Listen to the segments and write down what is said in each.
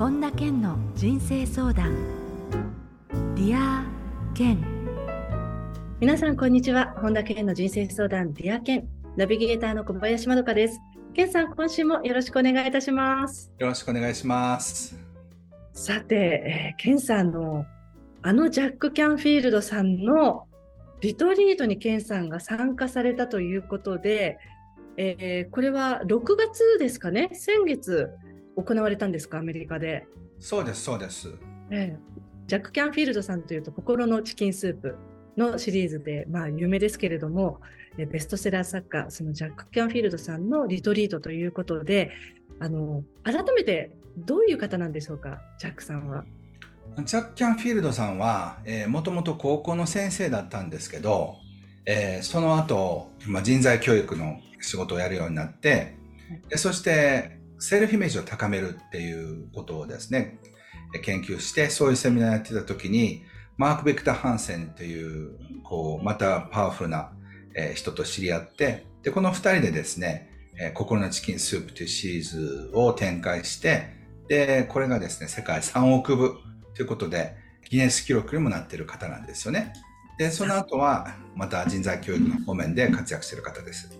本田健の人生相談。 Dear 健皆さんこんにちは。本田健の人生相談 Dear 健ナビゲーターの小林まどかです。健さん今週もよろしくお願いいたします。よろしくお願いします。さて、えー、健さんのあのジャック・キャンフィールドさんのリトリートに健さんが参加されたということで、えー、これは6月ですかね、先月行われたんですか、アメリカで。そうです、そうです。えー、ジャック・キャンフィールドさんというと、心のチキンスープのシリーズで、まあ、有名ですけれども、えベストセラー作家、そのジャック・キャンフィールドさんのリトリートということで、あの改めてどういう方なんでしょうか、ジャックさんは。ジャック・キャンフィールドさんは、えー、もともと高校の先生だったんですけど、えー、その後、まあ、人材教育の仕事をやるようになって、でそしてセルフイメージを高めるっていうことをですね、研究して、そういうセミナーやってた時に、マーク・ベクター・ハンセンっていう、こう、またパワフルな、人と知り合って、で、この二人でですね、心のチキンスープというシリーズを展開して、で、これがですね、世界3億部ということで、ギネス記録にもなっている方なんですよね。で、その後は、また人材教育の方面で活躍している方です。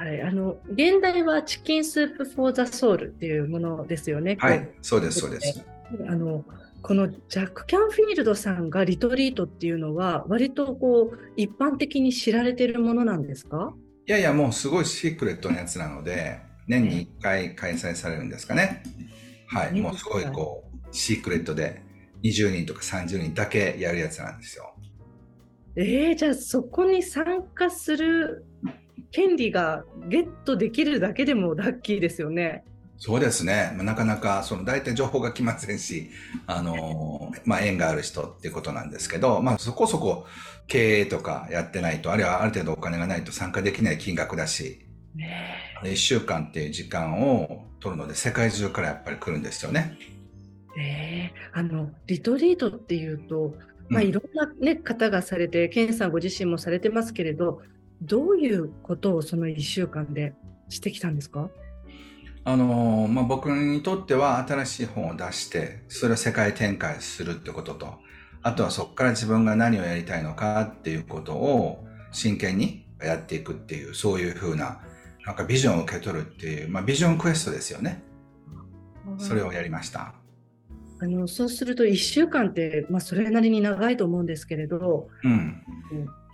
はい、あの原題は Chicken Soup for the Soul っていうものですよね。はい、そうです、そうです。あのこのジャック・キャンフィールドさんがリトリートっていうのは、割とこう一般的に知られているものなんですか？いやいや、もうすごいシークレットなやつなので、年に1回開催されるんですかね。はい、もうすごいこう、シークレットで20人とか30人だけやるやつなんですよ。えー、じゃあそこに参加する権利がゲットできるだけでもラッキーですよね。そうですね。なかなか、その大体情報が来ませんし、あの、まあ、縁がある人っていうことなんですけど、まあ、そこそこ経営とかやってないと、あるいはある程度お金がないと参加できない金額だし、ね、1週間っていう時間を取るので、世界中からやっぱり来るんですよね。ええー、あの、リトリートっていうと、まあ、いろんなね、方がされて、ケンさんご自身もされてますけれど、どういうことをその1週間でしてきたんですか？あのまあ、僕にとっては新しい本を出してそれを世界展開するってこととあとはそこから自分が何をやりたいのかっていうことを真剣にやっていくっていうそういうふうななんかビジョンを受け取るっていう、まあ、ビジョンクエストですよね。それをやりました。あのそうすると1週間って、まあ、それなりに長いと思うんですけれど、うん、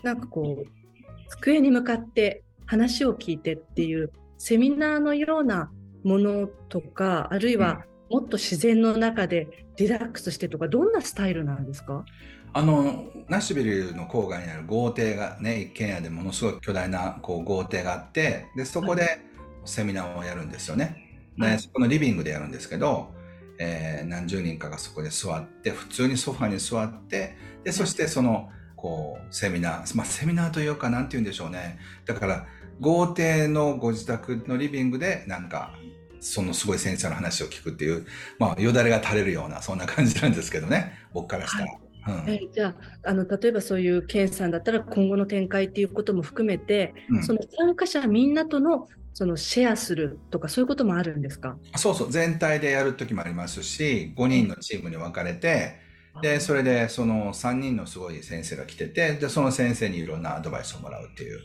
なんかこう机に向かって話を聞いてっていうセミナーのようなものとかあるいはもっと自然の中でリラックスしてとかどんなスタイルなんですか？あのナッシュビルの郊外にある豪邸がね一軒家でものすごい巨大なこう豪邸があってでそこでセミナーをやるんですよね。で、はい、そこのリビングでやるんですけど、えー、何十人かがそこで座って普通にソファに座ってでそしてそのこう、セミナー、まあ、セミナーというか、なんて言うんでしょうね。だから、豪邸のご自宅のリビングで、なんか、そのすごい先生の話を聞くっていう、まあ、よだれが垂れるような、そんな感じなんですけどね、僕からしたら。はい。うん、えじゃああの例えばそういう検査だったら今後の展開っていうことも含めて、うん、その参加者みんなとのそのシェアするとかそういうこともあるんですか？そうそう。全体でやる時もありますし5人のチームに分かれて、で、それで、その3人のすごい先生が来てて、で、その先生にいろんなアドバイスをもらうっていう、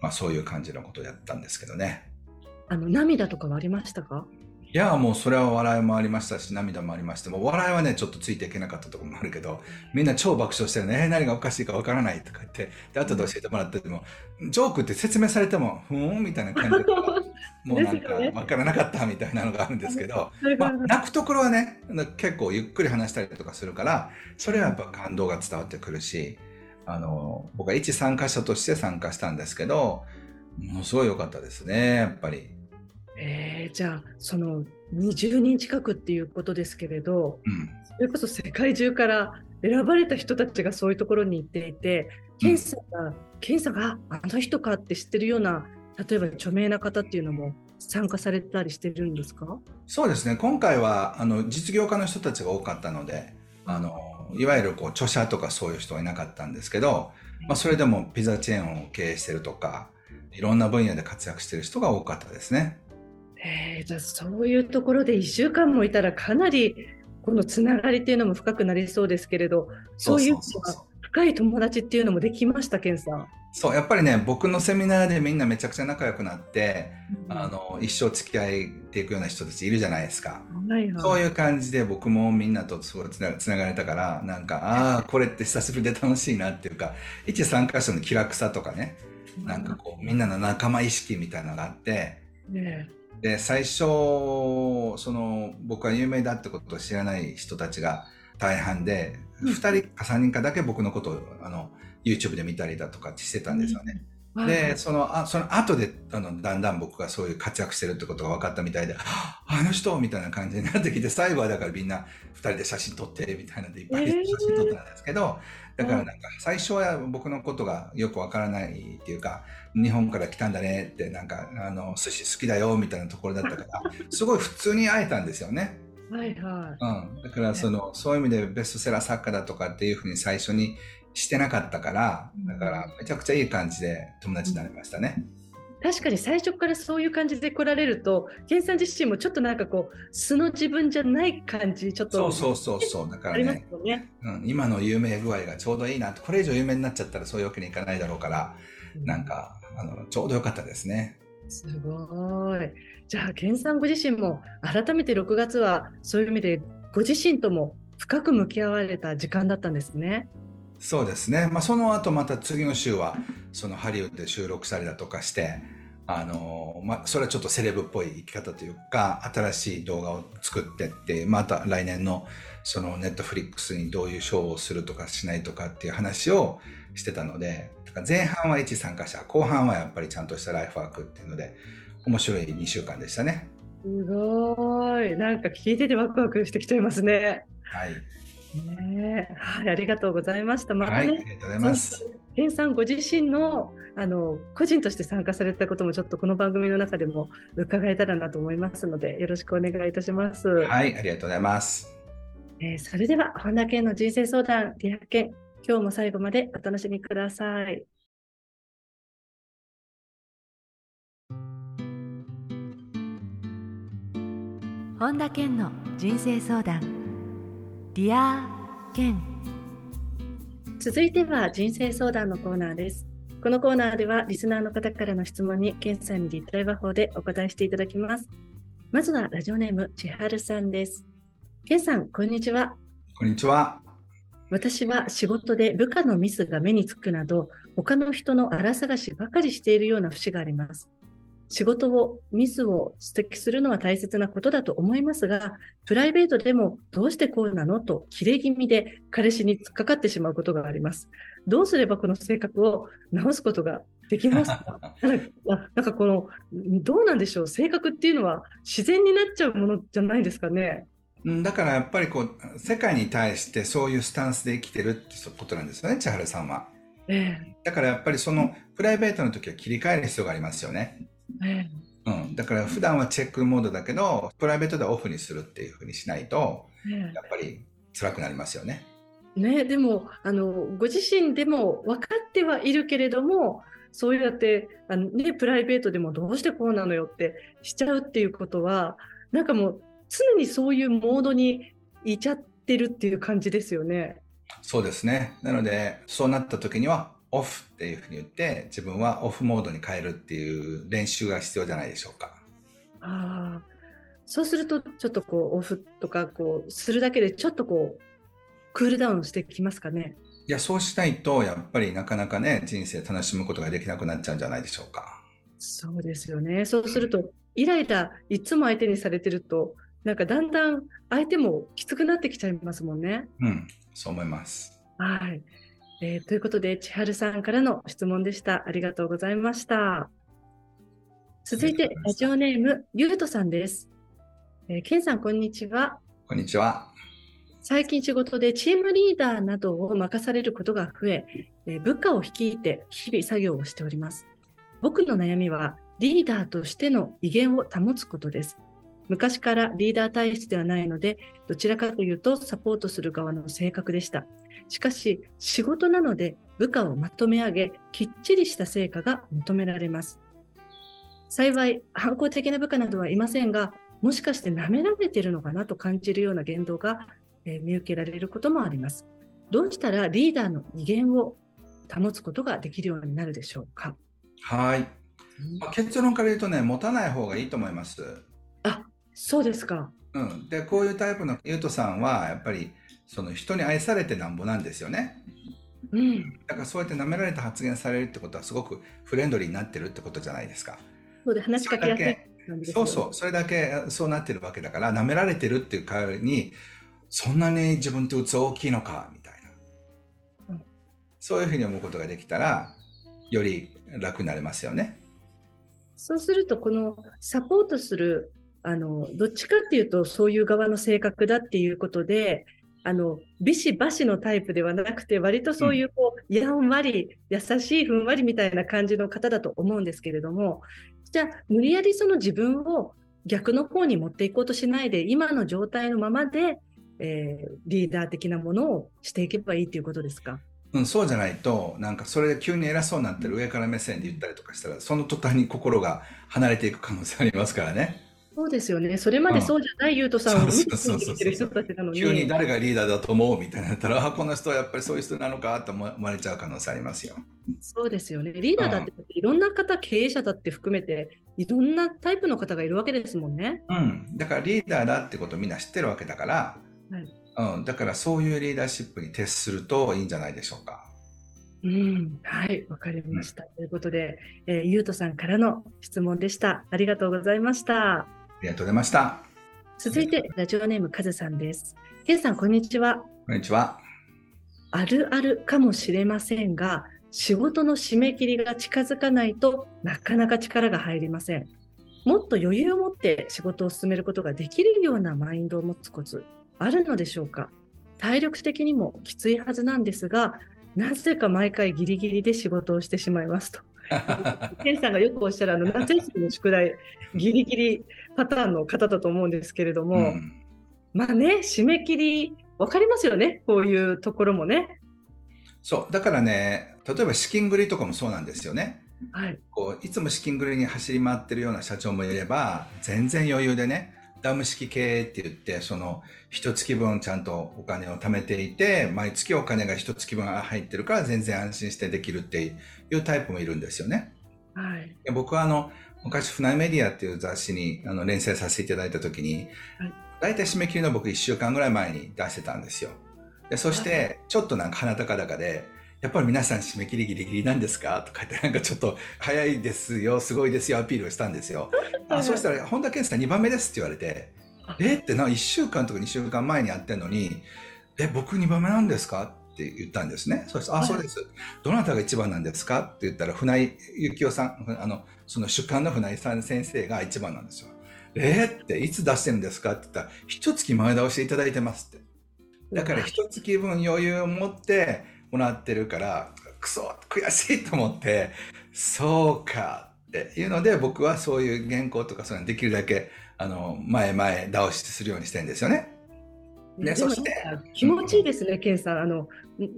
まあそういう感じのことをやったんですけどね。あの、涙とかはありましたか？いや、もうそれは笑いもありましたし、涙もありまして、も笑いはね、ちょっとついていけなかったところもあるけど、みんな超爆笑してるね、えー、何がおかしいかわからないとか言って、で、後で教えてもらってても、ジョークって説明されても、ふーんみたいな感じで、もうなんかわからなかったみたいなのがあるんですけど、まあ、泣くところはね、結構ゆっくり話したりとかするから、それはやっぱ感動が伝わってくるし、あの、僕は一参加者として参加したんですけど、ものすごい良かったですね、やっぱり。えー、じゃあその20人近くっていうことですけれど、うん、それこそ世界中から選ばれた人たちがそういうところに行っていて、検査が、検査があの人かって知ってるような例えば著名な方っていうのも参加されたりしてるんですか？そうですね今回はあの実業家の人たちが多かったのであのいわゆるこう著者とかそういう人はいなかったんですけど、まあ、それでもピザチェーンを経営してるとかいろんな分野で活躍してる人が多かったですね。えー、じゃあそういうところで1週間もいたらかなりこのつながりっていうのも深くなりそうですけれどそういう深い友達っていうのもできました健さん。そうやっぱりね僕のセミナーでみんなめちゃくちゃ仲良くなって、うん、あの一生付き合っていくような人たちいるじゃないですか、はいはい、そういう感じで僕もみんなとすごいつなつながれたからなんかああこれって久しぶりで楽しいなっていうか一参加者の気楽さとかねなんかこうみんなの仲間意識みたいなのがあって、ね、で最初その僕は有名だってことを知らない人たちが大半で、うん、2人か3人かだけ僕のことをあの YouTube で見たりだとかしてたんですよね。うん、で、その、あその後で、あの、だんだん僕がそういう活躍してるってことが分かったみたいで、あの人みたいな感じになってきて、最後はだからみんな2人で写真撮って、みたいなんでいっぱい写真撮ったんですけど、だからなんか最初は僕のことがよくわからないっていうか、日本から来たんだねって、なんか、あの、寿司好きだよみたいなところだったから、すごい普通に会えたんですよね。はいはい。うん。だからその、そういう意味でベストセラー作家だとかっていうふうに最初にしてなかったから、だからめちゃくちゃいい感じで友達になりましたね。確かに最初からそういう感じで来られると、源さん自身もちょっとなんかこう、素の自分じゃない感じ、ちょっと。そうそうそうそう、だからね、ねうん、今の有名具合がちょうどいいなこれ以上有名になっちゃったらそういうわけにいかないだろうから、うん、なんか、あの、ちょうどよかったですね。すごい。じゃあ、源さんご自身も改めて6月はそういう意味でご自身とも深く向き合われた時間だったんですね。そうですね、まあ、その後また次の週はそのハリウッドで収録したりだとかしてあの、まあ、それはちょっとセレブっぽい生き方というか新しい動画を作ってってまた来年のそのネットフリックスにどういうショーをするとかしないとかっていう話をしてたので前半は一参加者後半はやっぱりちゃんとしたライフワークっていうので面白い2週間でしたね。すごいなんか聞いててワクワクしてきちゃいますね。はいねはい、ありがとうございました。またね、はい、ありがとうございます。健さんご自身のあの個人として参加されたこともちょっとこの番組の中でも伺えたらなと思いますのでよろしくお願いいたします。はい、ありがとうございます。えー、それでは本田健の人生相談リハ健今日も最後までお楽しみください。本田健の人生相談ディアケン。続いては人生相談のコーナーです。このコーナーではリスナーの方からの質問にケンさんに立体話法でお答えしていただきます。まずはラジオネーム千春さんです。ケンさんこんにちは。こんにちは。私は仕事で部下のミスが目につくなど他の人の荒探しばかりしているような節があります仕事を、ミスを指摘するのは大切なことだと思いますが、プライベートでもどうしてこうなのと切れ気味で彼氏に突っかかってしまうことがあります。どうすればこの性格を直すことができますか？なんかこの、どうなんでしょう？性格っていうのは自然になっちゃうものじゃないですかね。だからやっぱりこう、世界に対してそういうスタンスで生きてるってことなんですよね、千春さんは。ええ、だからやっぱりそのプライベートの時は切り替える必要がありますよね。うん、だから普段はチェックモードだけど、プライベートでオフにするっていうふうにしないと、やっぱり辛くなりますよね。ね、でもあのご自身でも分かってはいるけれどもそうやってあの、ね、プライベートでもどうしてこうなのよってしちゃうっていうことはなんかもう常にそういうモードにいちゃってるっていう感じですよね。そうですね。なのでそうなった時にはオフっていうふうに言って自分はオフモードに変えるっていう練習が必要じゃないでしょうか。ああ、そうするとちょっとこうオフとかこうするだけでちょっとこうクールダウンしてきますかね。いや、そうしないとやっぱりなかなかね人生楽しむことができなくなっちゃうんじゃないでしょうか。そうですよね。そうすると、イライラいつも相手にされてるとなんかだんだん相手もきつくなってきちゃいますもんね。うん、そう思います。はい。えー、ということで、千春さんからの質問でした。ありがとうございました。続いて、ラジオネーム、ゆうとさんです。えー、ケンさん、こんにちは。こんにちは。最近仕事でチームリーダーなどを任されることが増え、えー、部下を率いて日々作業をしております。僕の悩みは、リーダーとしての威厳を保つことです。昔からリーダー体質ではないので、どちらかというとサポートする側の性格でした。しかし、仕事なので部下をまとめ上げ、きっちりした成果が求められます。幸い反抗的な部下などはいませんが、もしかして舐められているのかなと感じるような言動が、えー、見受けられることもあります。どうしたらリーダーの威厳を保つことができるようになるでしょうか？はい。まあ、結論から言うとね、持たない方がいいと思います。あ、そうですか。うん。で、こういうタイプのゆうとさんは、やっぱり、その人に愛されてなんぼなんですよね。うん。だからそうやって舐められた発言されるってことは、すごくフレンドリーになってるってことじゃないですか。そうで、話しかけやすい。そうそう。それだけそうなってるわけだから、舐められてるっていう代わりに、そんなに自分って器大きいのか、みたいな。うん、そういうふうに思うことができたら、より楽になりますよね。そうすると、このサポートする、あの、どっちかっていうと、そういう側の性格だっていうことで、あの、ビシバシのタイプではなくて、割とそういう、こう、やんわり、優しいふんわりみたいな感じの方だと思うんですけれども、じゃあ、無理やりその自分を逆の方に持っていこうとしないで、今の状態のままで、えー、リーダー的なものをしていけばいいっていうことですか？うん、そうじゃないと、なんかそれで急に偉そうになってる上から目線で言ったりとかしたら、その途端に心が離れていく可能性ありますからね。そうですよね。それまでそうじゃないゆうとさんを見てる人たちなのに。急に誰がリーダーだと思うみたいなったら、あ、この人はやっぱりそういう人なのかと思われちゃう可能性ありますよ。そうですよね。リーダーだって、いろんな方、経営者だって含めて、いろんなタイプの方がいるわけですもんね。うん。だからリーダーだってことをみんな知ってるわけだから、はい、うん。だからそういうリーダーシップに徹するといいんじゃないでしょうか。うん、はい、わかりました。うん、ということで、えー、ゆうとさんからの質問でした。ありがとうございました。ありがとうございました。続いて、ラジオネームかずさんです。けんさん、こんにちは。こんにちは。あるあるかもしれませんが、仕事の締め切りが近づかないとなかなか力が入りません。もっと余裕を持って仕事を進めることができるようなマインドを持つコツ、あるのでしょうか？体力的にもきついはずなんですが、なぜか毎回ギリギリで仕事をしてしまいますと。ケンさんがよくおっしゃるあの夏休みの宿題、ギリギリパターンの方だと思うんですけれども、うん、まあね、締め切り、分かりますよね、こういうところもね。そう、だからね、例えば資金繰りとかもそうなんですよね。はい、こういつも資金繰りに走り回ってるような社長もいれば、全然余裕でね、ダム式経営って言って、その、一月分ちゃんとお金を貯めていて、毎月お金が一月分入ってるから全然安心してできるっていうタイプもいるんですよね。はい。僕はあの、昔、船メディアっていう雑誌にあの連載させていただいたときに、はい、大体締め切りの僕1週間ぐらい前に出してたんですよ。でそして、ちょっとなんか鼻高々で、やっぱり皆さん締め切りギリギリなんですか？とか言ってなんかちょっと早いですよ、すごいですよアピールをしたんですよ。あそしたら本田健さん2番目ですって言われて、え？ってな、1週間とか2週間前にやってんのに、え、僕2番目なんですか？って言ったんですね。そして、あ、そうです。どなたが1番なんですか？って言ったら、船井幸雄さん、あの、その主幹の船井さん先生が1番なんですよ。え？ー、って、いつ出してるんですか？って言ったら、一月前倒しいただいてますって。だから一月分余裕を持ってもらってるから、くそ、悔しいと思って、そうかっていうので、僕はそういう原稿とかそういうのできるだけあの、前前倒しするようにしてんですよね。ね、そして。気持ちいいですね、ケンさん。あの、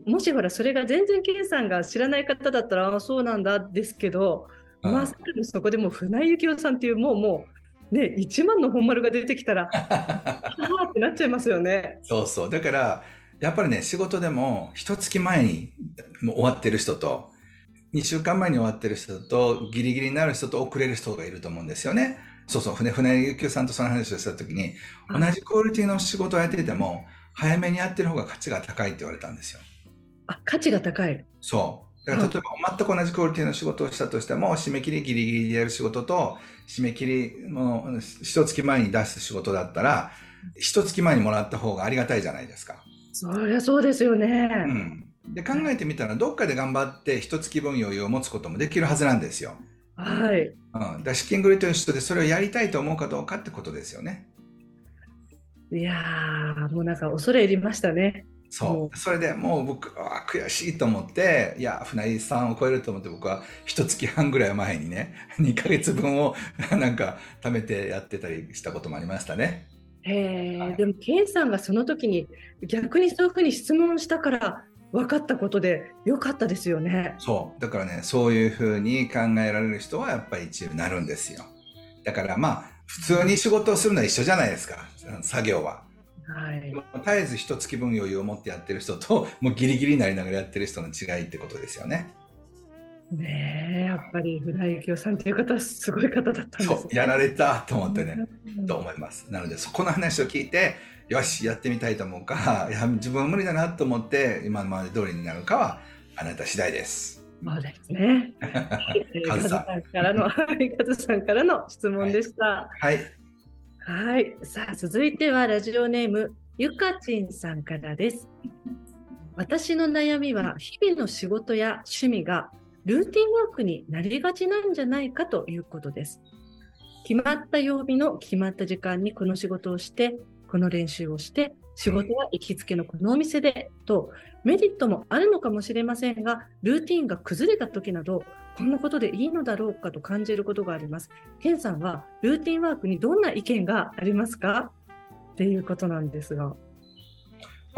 もしほら、それが全然ケンさんが知らない方だったら、ああ、そうなんだですけど、まさにそこでもう船井幸雄さんっていう、もうもう、ね、1万の本丸が出てきたら、はあってなっちゃいますよね。そうそう。だから、やっぱりね、仕事でも、一月前にもう終わってる人と、2週間前に終わってる人と、ギリギリになる人と遅れる人がいると思うんですよね。そうそう、船、船ゆきさんとその話をしたときに、同じクオリティの仕事をやってても、早めにやってる方が価値が高いって言われたんですよ。あ、価値が高いそう。だから例えば全く同じクオリティの仕事をしたとしても、締め切りギリギリでやる仕事と、締め切りの一月前に出す仕事だったら、一月前にもらった方がありがたいじゃないですか。そりゃそうですよね。うん。で、考えてみたら、どっかで頑張って一月分余裕を持つこともできるはずなんですよ。はい。うん。だ資金繰りという人でそれをやりたいと思うかどうかってことですよね。いやー、もうなんか恐れ入りましたね。そう。それでもう僕は悔しいと思って、いや、船井さんを超えると思って僕は一月半ぐらい前にね、2ヶ月分をなんか貯めてやってたりしたこともありましたね。へえ、はい、でも、ケンさんがその時に逆にそういうふうに質問したから、分かったことでよかったですよね。そう。だからね、そういうふうに考えられる人はやっぱり一流になるんですよ。だからまあ、普通に仕事をするのは一緒じゃないですか、作業は。はい、絶えず一月分余裕を持ってやってる人と、もうギリギリになりながらやってる人の違いってことですよね。ねえ、やっぱり船井幸雄さんという方はすごい方だったんです、ね、そう、やられたと思ってね、と思います。なので、そこの話を聞いて、よし、やってみたいと思うか、いや、自分は無理だなと思って、今まで通りになるかは、あなた次第です。そうですね。カズさんからの、カズさんからの質問でした。はい。はい。さあ、続いてはラジオネーム、ゆかちんさんからです。私の悩みは、日々の仕事や趣味がルーティンワークになりがちなんじゃないかということです。決まった曜日の決まった時間にこの仕事をして、この練習をして、仕事は行きつけのこのお店でと、メリットもあるのかもしれませんが、ルーティンが崩れた時など、こんなことでいいのだろうかと感じることがあります。ケンさんは、ルーティンワークにどんな意見がありますか？っていうことなんですが。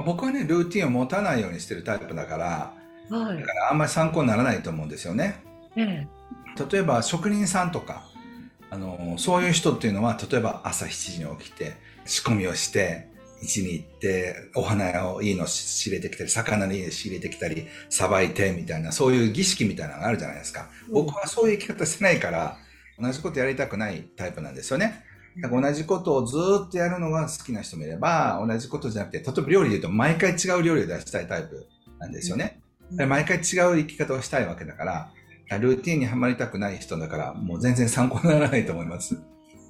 僕はね、ルーティンを持たないようにしてるタイプだから、はい、だからあんまり参考にならないと思うんですよね。ええ、例えば職人さんとかあのそういう人っていうのは例えば朝7時に起きて仕込みをして市に行ってお花をいいの仕入れてきたり魚に仕入れてきたりさばいてみたいなそういう儀式みたいなのがあるじゃないですか、うん、僕はそういう生き方してないから同じことやりたくないタイプなんですよね。だから同じことをずっとやるのが好きな人もいれば、同じことじゃなくて、例えば料理で言うと毎回違う料理を出したいタイプなんですよね。毎回違う生き方をしたいわけだから、ルーティンにはまりたくない人だから、もう全然参考にならないと思います。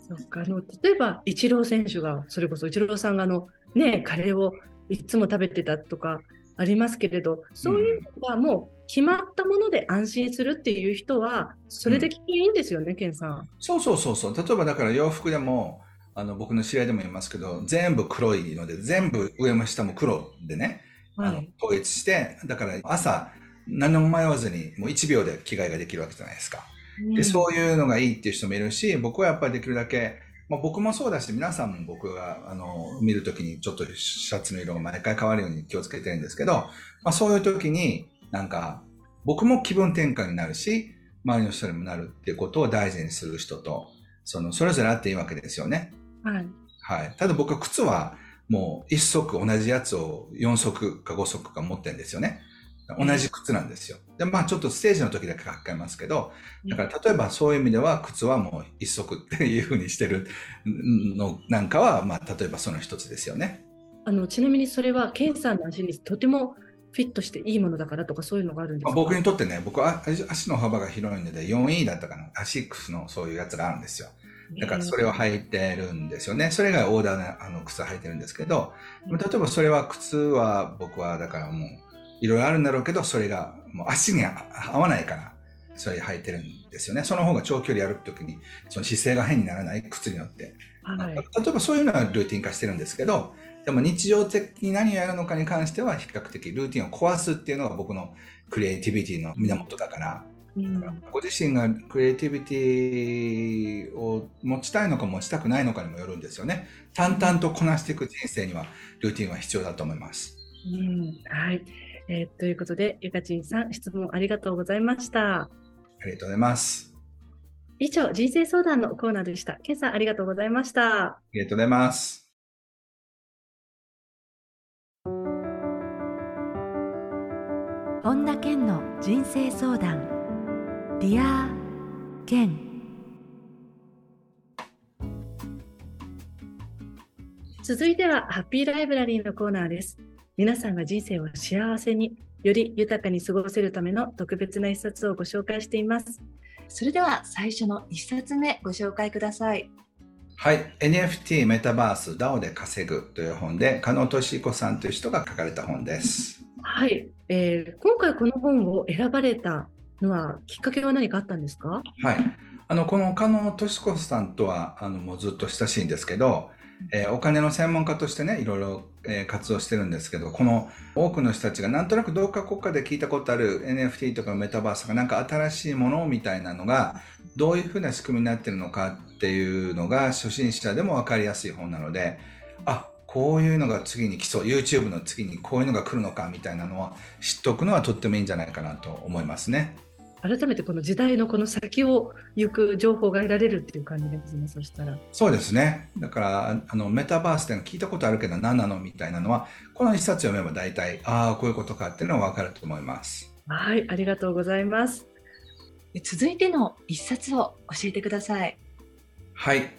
そっかあの例えば、イチロー選手が、それこそイチローさんがあの、ね、カレーをいつも食べてたとかありますけれど、そういうのがもう決まったもので安心するっていう人は、それでいいんですよね、うん、ケンさん。そうそうそうそう。例えばだから洋服でも、あの僕の知り合いでも言いますけど、全部黒いので、全部上も下も黒でね、あの統一して、だから朝、何も迷わずに、もう1秒で着替えができるわけじゃないですか。で、そういうのがいいっていう人もいるし、僕はやっぱりできるだけ、まあ、僕もそうだし、皆さんも僕が、あの、見るときにちょっとシャツの色が毎回変わるように気をつけてるんですけど、まあ、そういうときに、なんか、僕も気分転換になるし、周りの人にもなるっていうことを大事にする人と、その、それぞれあっていいわけですよね。はい。はい。ただ僕は靴は、もう一足同じやつを4足か5足か持ってるんですよね。同じ靴なんですよ。で、まあちょっとステージの時だけ書き換えますけど、だから例えばそういう意味では靴はもう一足っていうふうにしてるのなんかは、まあ例えばその一つですよね。あの、ちなみにそれは、ケンさんの足にとてもフィットしていいものだからとかそういうのがあるんですか？僕にとってね、僕は足の幅が広いので 4E だったかな、アシックスのそういうやつがあるんですよ。だからそれを履いてるんですよね。それがオーダーのあの靴履いてるんですけど、例えばそれは靴は僕はだからもういろいろあるんだろうけど、それがもう足に合わないから、それ履いてるんですよね。その方が長距離やるときに、その姿勢が変にならない靴によって。はい、例えばそういうのはルーティン化してるんですけど、でも日常的に何をやるのかに関しては比較的ルーティンを壊すっていうのが僕のクリエイティビティの源だから、うん、ご自身がクリエイティビティを持ちたいのか持ちたくないのかにもよるんですよね。淡々とこなしていく人生にはルーティンは必要だと思います。うん、はい。えー、ということで、ゆかちんさん、質問ありがとうございました。ありがとうございます。以上、人生相談のコーナーでした。けんさん、ありがとうございました。ありがとうございます。本田健の人生相談。 Dear健。続いては、ハッピーライブラリーのコーナーです。皆さんが人生を幸せにより豊かに過ごせるための特別な一冊をご紹介しています。それでは最初の一冊目ご紹介ください。はい。NFT メタバース DAO で稼ぐという本で、加納俊彦さんという人が書かれた本です。はい。えー、今回この本を選ばれたのは、きっかけは何かあったんですか？はい。あの、この加納俊彦さんとは、あの、もうずっと親しいんですけど、えー、お金の専門家としてね、いろいろ、えー、活動してるんですけど、この多くの人たちがなんとなくどうか国家で聞いたことある NFT とかメタバースとかなんか新しいものみたいなのが、どういうふうな仕組みになってるのかっていうのが初心者でもわかりやすい本なので、あ、こういうのが次に来そう、YouTube の次にこういうのが来るのかみたいなのは知っておくのはとってもいいんじゃないかなと思いますね。改めてこの時代のこの先を行く情報が得られるっていう感じですね、そしたら。そうですね。だから、あの、メタバースっての聞いたことあるけど何なのみたいなのは、この一冊読めば大体、ああ、こういうことかっていうのはわかると思います。はい、ありがとうございます。続いての一冊を教えてください。はい。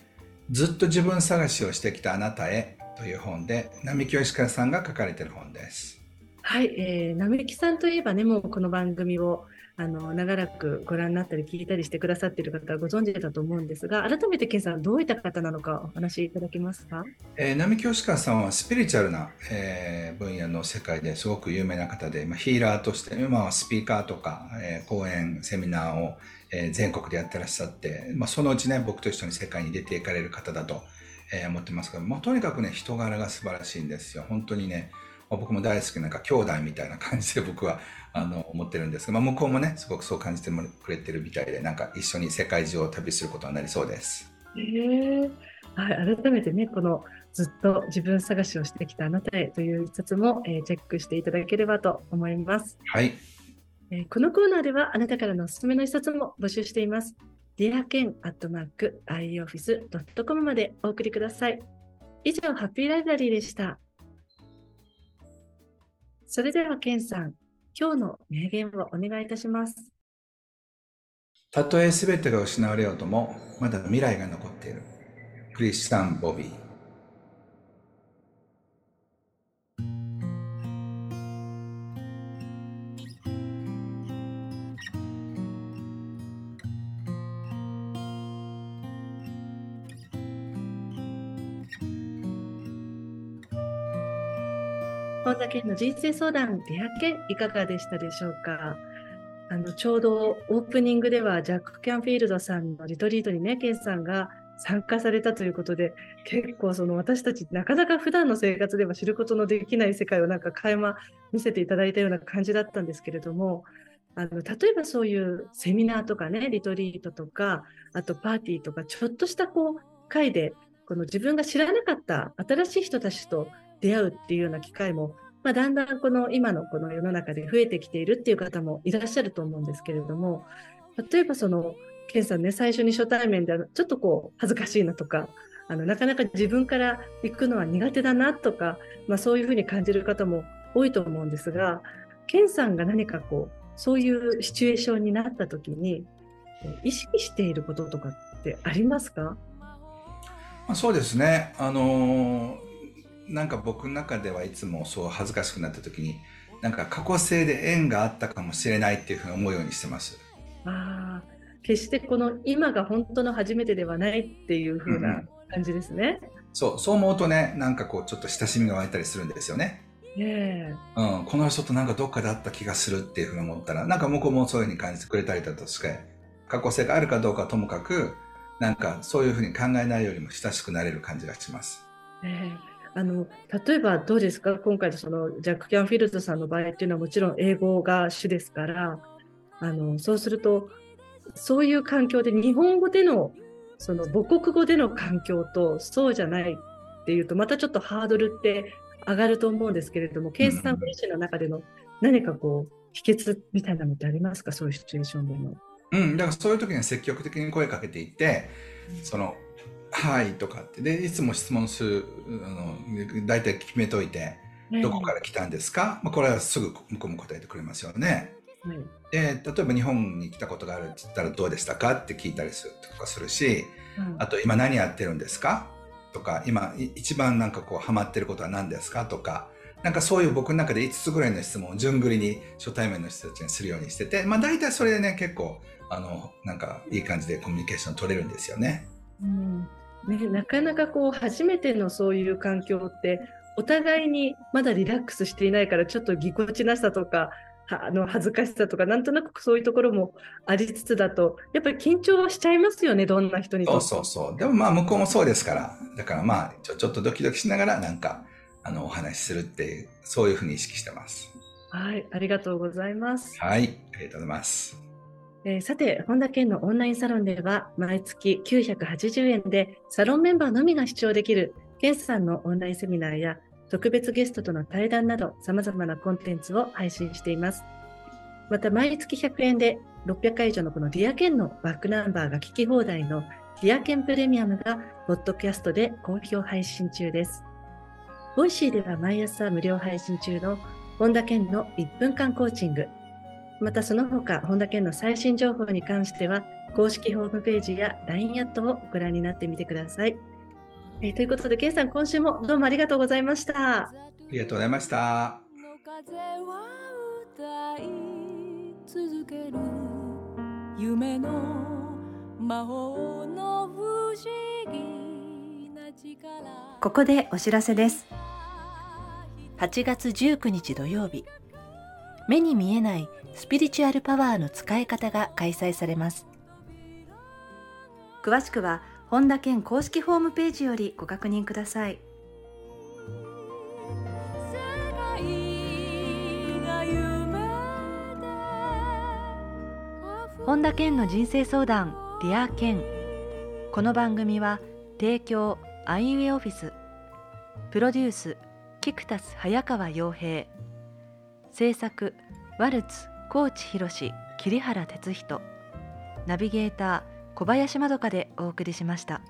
ずっと自分探しをしてきたあなたへという本で、並木義和さんが書かれている本です。はい、えー、並木さんといえばね、もうこの番組をあの長らくご覧になったり聞いたりしてくださっている方はご存知だと思うんですが、改めて、ケンさん、どういった方なのかお話しいただけますか、えー、並木吉川さんはスピリチュアルな、えー、分野の世界ですごく有名な方で、まあ、ヒーラーとして、今はスピーカーとか、えー、講演、セミナーを、えー、全国でやってらっしゃって、まあ、そのうちね、僕と一緒に世界に出ていかれる方だと、えー、思ってますけど、まあ、とにかくね、人柄が素晴らしいんですよ。本当にね、僕も大好きななんか兄弟みたいな感じで僕はあの思ってるんですが、まあ、向こうもねすごくそう感じてくれてるみたいでなんか一緒に世界中を旅することになりそうです。えーはい、改めてねこのずっと自分探しをしてきたあなたへという一冊も、えー、チェックしていただければと思います。はい、えー、このコーナーではあなたからのおすすめの一冊も募集しています。ディアケンアットマーク ioffice.com までお送りください。以上、ハッピーライブラリーでした。それでは、ケンさん、今日の名言をお願いいたします。たとえ全てが失われようとも、まだ未来が残っている。クリスタン・ボビー。本田健の人生相談、出会けいかがでしたでしょうか？あの、ちょうどオープニングではジャック・キャンフィールドさんのリトリートにね、ケンさんが参加されたということで、結構その私たちなかなか普段の生活では知ることのできない世界をなんか垣間見せていただいたような感じだったんですけれども、あの例えばそういうセミナーとかね、リトリートとか、あとパーティーとか、ちょっとしたこう会で、この自分が知らなかった新しい人たちと出会うっていうような機会も、まあ、だんだんこの今のこの世の中で増えてきているっていう方もいらっしゃると思うんですけれども、例えばその、ケンさんね、最初に初対面でちょっとこう恥ずかしいなとか、あのなかなか自分から行くのは苦手だなとか、まあ、そういうふうに感じる方も多いと思うんですが、ケンさんが何かこう、そういうシチュエーションになった時に、意識していることとかってありますか？そうですね。あのなんか僕の中ではいつもそう恥ずかしくなった時になんか過去性で縁があったかもしれないっていうふうに思うようにしてます。ああ、決してこの今が本当の初めてではないっていうふうな感じですね、うん、そうそう思うとねなんかこうちょっと親しみが湧いたりするんですよね。ねうん、この人となんかどっかで会った気がするっていうふうに思ったらなんか向こうもそういうふうに感じてくれたりだとして過去性があるかどうかともかくなんかそういうふうに考えないよりも親しくなれる感じがします。ねあの例えばどうですか？今回のそのジャック・キャンフィールドさんの場合っていうのはもちろん英語が主ですからあのそうするとそういう環境で日本語でのその母国語での環境とそうじゃないっていうとまたちょっとハードルって上がると思うんですけれども、ケイスさん自身の中での何かこう秘訣みたいなのってありますか？そういうシチュエーションでの。うん、だからそういう時に積極的に声かけていって、そのはいとかって。でいつも質問するあの大体決めといて、どこから来たんですか、まあ、これはすぐ向こうも答えてくれますよね。はい、で例えば日本に来たことがあるって言ったらどうでしたか？って聞いたりするとかするし、うん、あと今何やってるんですか？とか今一番なんかこうハマってることは何ですか？とかなんかそういう僕の中で5つぐらいの質問を順繰りに初対面の人たちにするようにしてて、まあ大体それでね結構あのなんかいい感じでコミュニケーション取れるんですよね。うんね、なかなかこう初めてのそういう環境ってお互いにまだリラックスしていないからちょっとぎこちなさとかあの恥ずかしさとかなんとなくそういうところもありつつだとやっぱり緊張はしちゃいますよねどんな人にそうそうそう。でもまあ向こうもそうですから。だからまあちょちょっとドキドキしながらなんかあのお話しするっていうそういうふうに意識してます。はいありがとうございます。はいありがとうございますえー、さて、本田健のオンラインサロンでは、毎月980円でサロンメンバーのみが視聴できるケンさんのオンラインセミナーや特別ゲストとの対談など様々なコンテンツを配信しています。また毎月100円で600回以上のこのディアケンのバックナンバーが聞き放題のディアケンプレミアムがポッドキャストで好評配信中です。ボイシーでは毎朝無料配信中の本田健の1分間コーチング。またその他、本田健の最新情報に関しては公式ホームページや LINE アットをご覧になってみてください。えー、ということで、ケイさん、今週もどうもありがとうございました。ありがとうございました。続ける夢の魔法の不思議な力ここでお知らせです8月19日土曜日目に見えないスピリチュアルパワーの使い方が開催されます。詳しくは本田健公式ホームページよりご確認ください。本田健の人生相談 Dear 健。この番組は提供アイウェイオフィス。プロデュースキクタス早川洋平。制作ワルツ高知博桐原哲人ナビゲーター小林まどかでお送りしました。